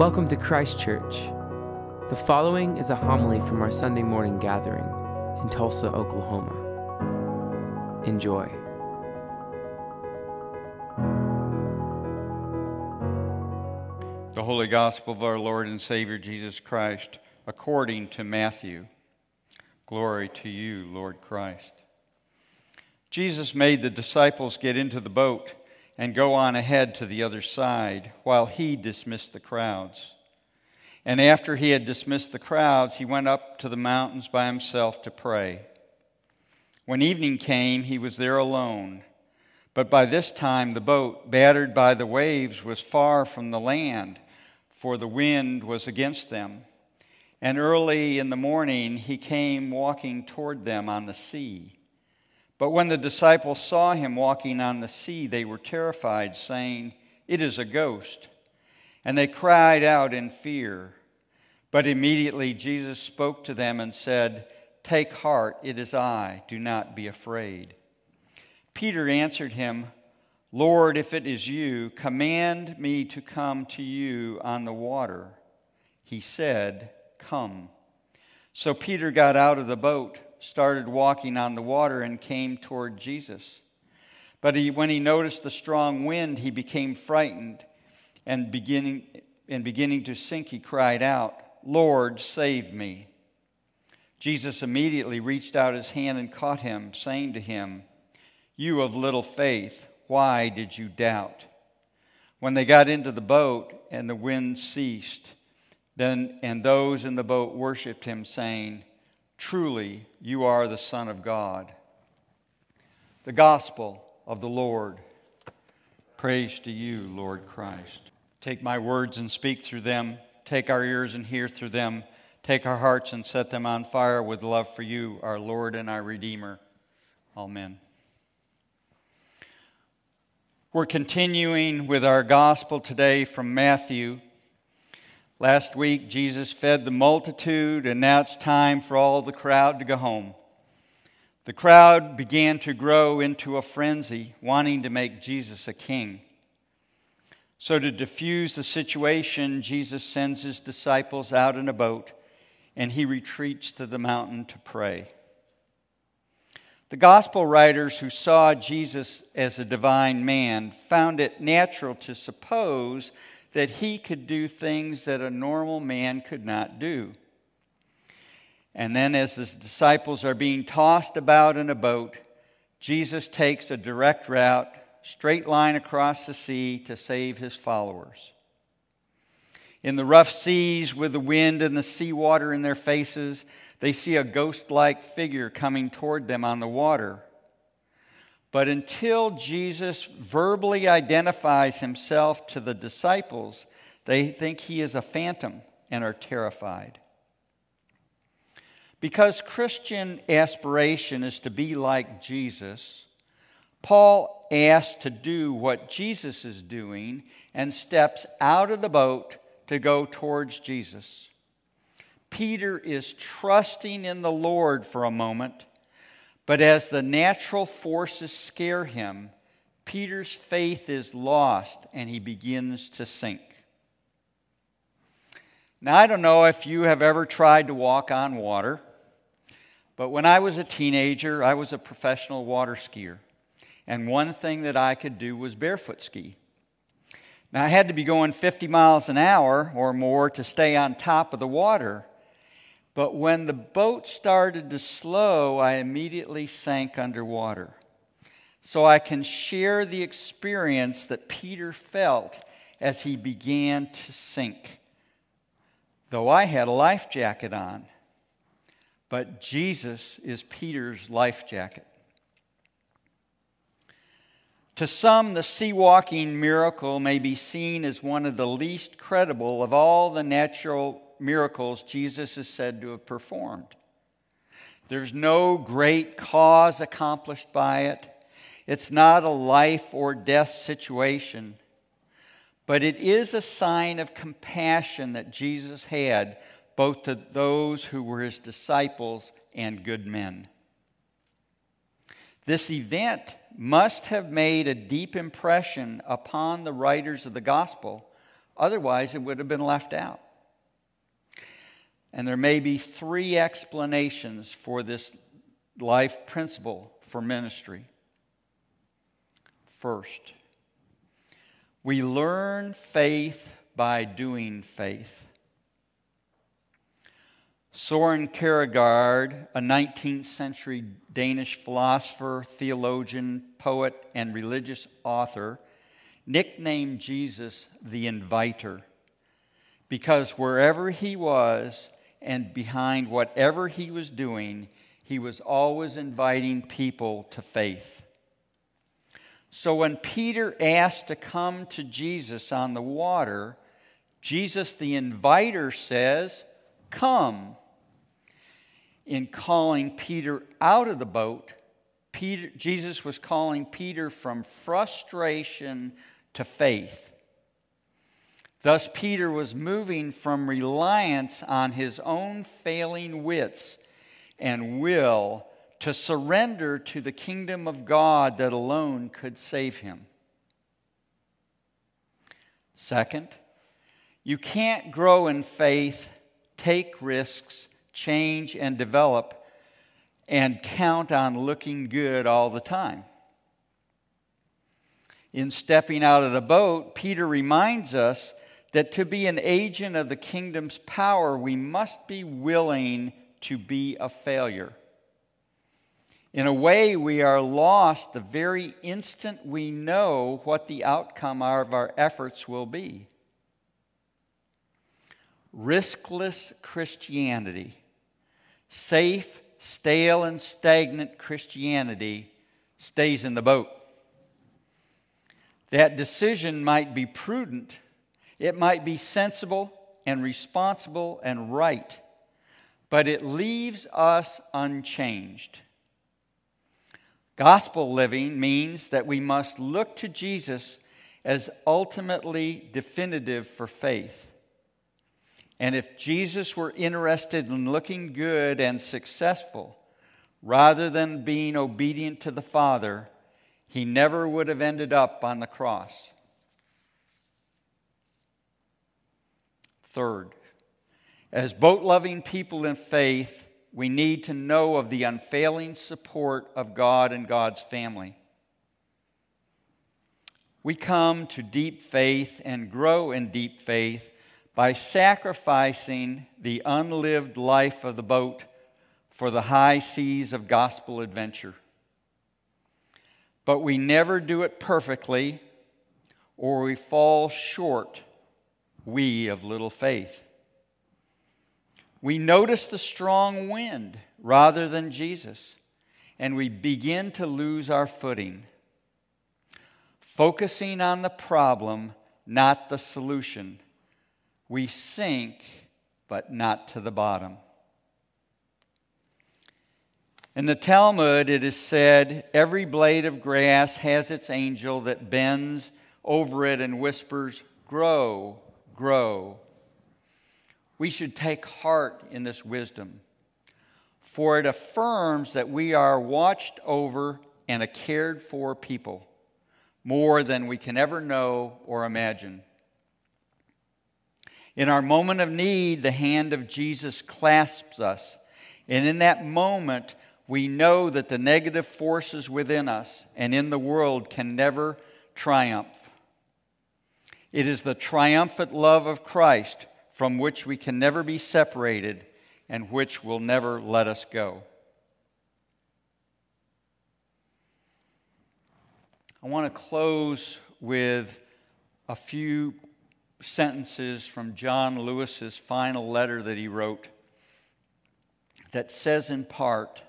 Welcome to Christ Church. The following is a homily from our Sunday morning gathering in Tulsa, Oklahoma. Enjoy. The Holy Gospel of our Lord and Savior Jesus Christ, according to Matthew. Glory to you, Lord Christ. Jesus made the disciples get into the boat and go on ahead to the other side while he dismissed the crowds. And after he had dismissed the crowds, he went up to the mountains by himself to pray. When evening came, he was there alone. But by this time, the boat, battered by the waves, was far from the land, for the wind was against them. And early in the morning, he came walking toward them on the sea. But when the disciples saw him walking on the sea, they were terrified, saying, It is a ghost. And they cried out in fear. But immediately Jesus spoke to them and said, Take heart, it is I, do not be afraid. Peter answered him, Lord, if it is you, command me to come to you on the water. He said, Come. So Peter got out of the boat started walking on the water and came toward Jesus. But he, when he noticed the strong wind, he became frightened and beginning, and beginning to sink, he cried out, Lord, save me. Jesus immediately reached out his hand and caught him, saying to him, You of little faith, why did you doubt? When they got into the boat and the wind ceased, then and those in the boat worshiped him, saying, Truly, you are the Son of God. The Gospel of the Lord. Praise to you, Lord Christ. Take my words and speak through them. Take our ears and hear through them. Take our hearts and set them on fire with love for you, our Lord and our Redeemer. Amen. We're continuing with our gospel today from Matthew Last week, Jesus fed the multitude, and now it's time for all the crowd to go home. The crowd began to grow into a frenzy, wanting to make Jesus a king. So, to diffuse the situation, Jesus sends his disciples out in a boat and he retreats to the mountain to pray. The gospel writers who saw Jesus as a divine man found it natural to suppose that he could do things that a normal man could not do. And then, as the disciples are being tossed about in a boat, Jesus takes a direct route, straight line across the sea to save his followers. In the rough seas, with the wind and the seawater in their faces, they see a ghost like figure coming toward them on the water. But until Jesus verbally identifies himself to the disciples, they think he is a phantom and are terrified. Because Christian aspiration is to be like Jesus, Paul asks to do what Jesus is doing and steps out of the boat to go towards Jesus. Peter is trusting in the Lord for a moment but as the natural forces scare him, Peter's faith is lost and he begins to sink. Now, I don't know if you have ever tried to walk on water, but when I was a teenager, I was a professional water skier. And one thing that I could do was barefoot ski. Now, I had to be going 50 miles an hour or more to stay on top of the water. But when the boat started to slow, I immediately sank underwater. So I can share the experience that Peter felt as he began to sink. Though I had a life jacket on, but Jesus is Peter's life jacket. To some, the sea walking miracle may be seen as one of the least credible of all the natural miracles Jesus is said to have performed. There's no great cause accomplished by it. It's not a life or death situation, but it is a sign of compassion that Jesus had both to those who were his disciples and good men. This event must have made a deep impression upon the writers of the gospel Otherwise, it would have been left out. And there may be three explanations for this life principle for ministry. First, we learn faith by doing faith. Soren Kierkegaard, a 19th century Danish philosopher, theologian, poet, and religious author, nicknamed Jesus the Inviter because wherever he was and behind whatever he was doing, he was always inviting people to faith. So when Peter asked to come to Jesus on the water, Jesus the inviter says, Come. In calling Peter out of the boat, Peter, Jesus was calling Peter from frustration to faith. Thus, Peter was moving from reliance on his own failing wits and will to surrender to the kingdom of God that alone could save him. Second, you can't grow in faith, take risks, change, and develop, and count on looking good all the time. In stepping out of the boat, Peter reminds us that to be an agent of the kingdom's power, we must be willing to be a failure. In a way, we are lost the very instant we know what the outcome of our efforts will be. Riskless Christianity, safe, stale, and stagnant Christianity stays in the boat. That decision might be prudent, it might be sensible and responsible and right, but it leaves us unchanged. Gospel living means that we must look to Jesus as ultimately definitive for faith. And if Jesus were interested in looking good and successful, rather than being obedient to the Father, he never would have ended up on the cross. Third, as boat loving people in faith, we need to know of the unfailing support of God and God's family. We come to deep faith and grow in deep faith by sacrificing the unlived life of the boat for the high seas of gospel adventure. But we never do it perfectly, or we fall short, we of little faith. We notice the strong wind rather than Jesus, and we begin to lose our footing. Focusing on the problem, not the solution, we sink, but not to the bottom. In the Talmud, it is said, Every blade of grass has its angel that bends over it and whispers, Grow, grow, we should take heart in this wisdom, for it affirms that we are watched over and a cared for people more than we can ever know or imagine. In our moment of need, the hand of Jesus clasps us. And in that moment, we know that the negative forces within us and in the world can never triumph. It is the triumphant love of Christ from which we can never be separated and which will never let us go. I want to close with a few sentences from John Lewis's final letter that he wrote that says in part,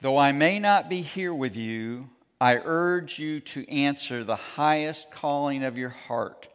Though I may not be here with you, I urge you to answer the highest calling of your heart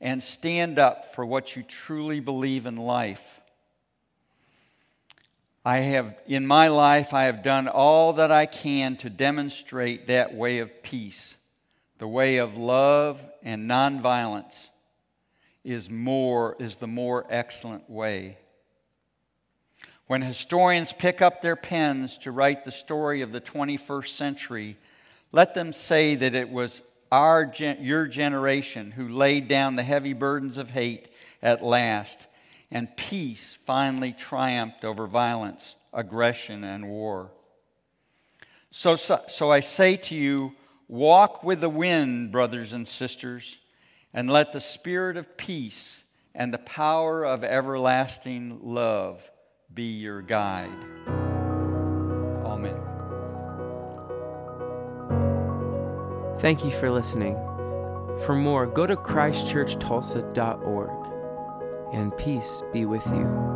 and stand up for what you truly believe in life. I have, in my life, I have done all that I can to demonstrate that way of peace. The way of love and nonviolence is more, is the more excellent way. When historians pick up their pens to write the story of the 21st century, let them say that it was our your generation who laid down the heavy burdens of hate at last, and peace finally triumphed over violence, aggression, and war. So, so, so I say to you, walk with the wind, brothers and sisters, and let the spirit of peace and the power of everlasting love be your guide. Amen. Thank you for listening. For more, go to ChristchurchTulsa.org, and peace be with you.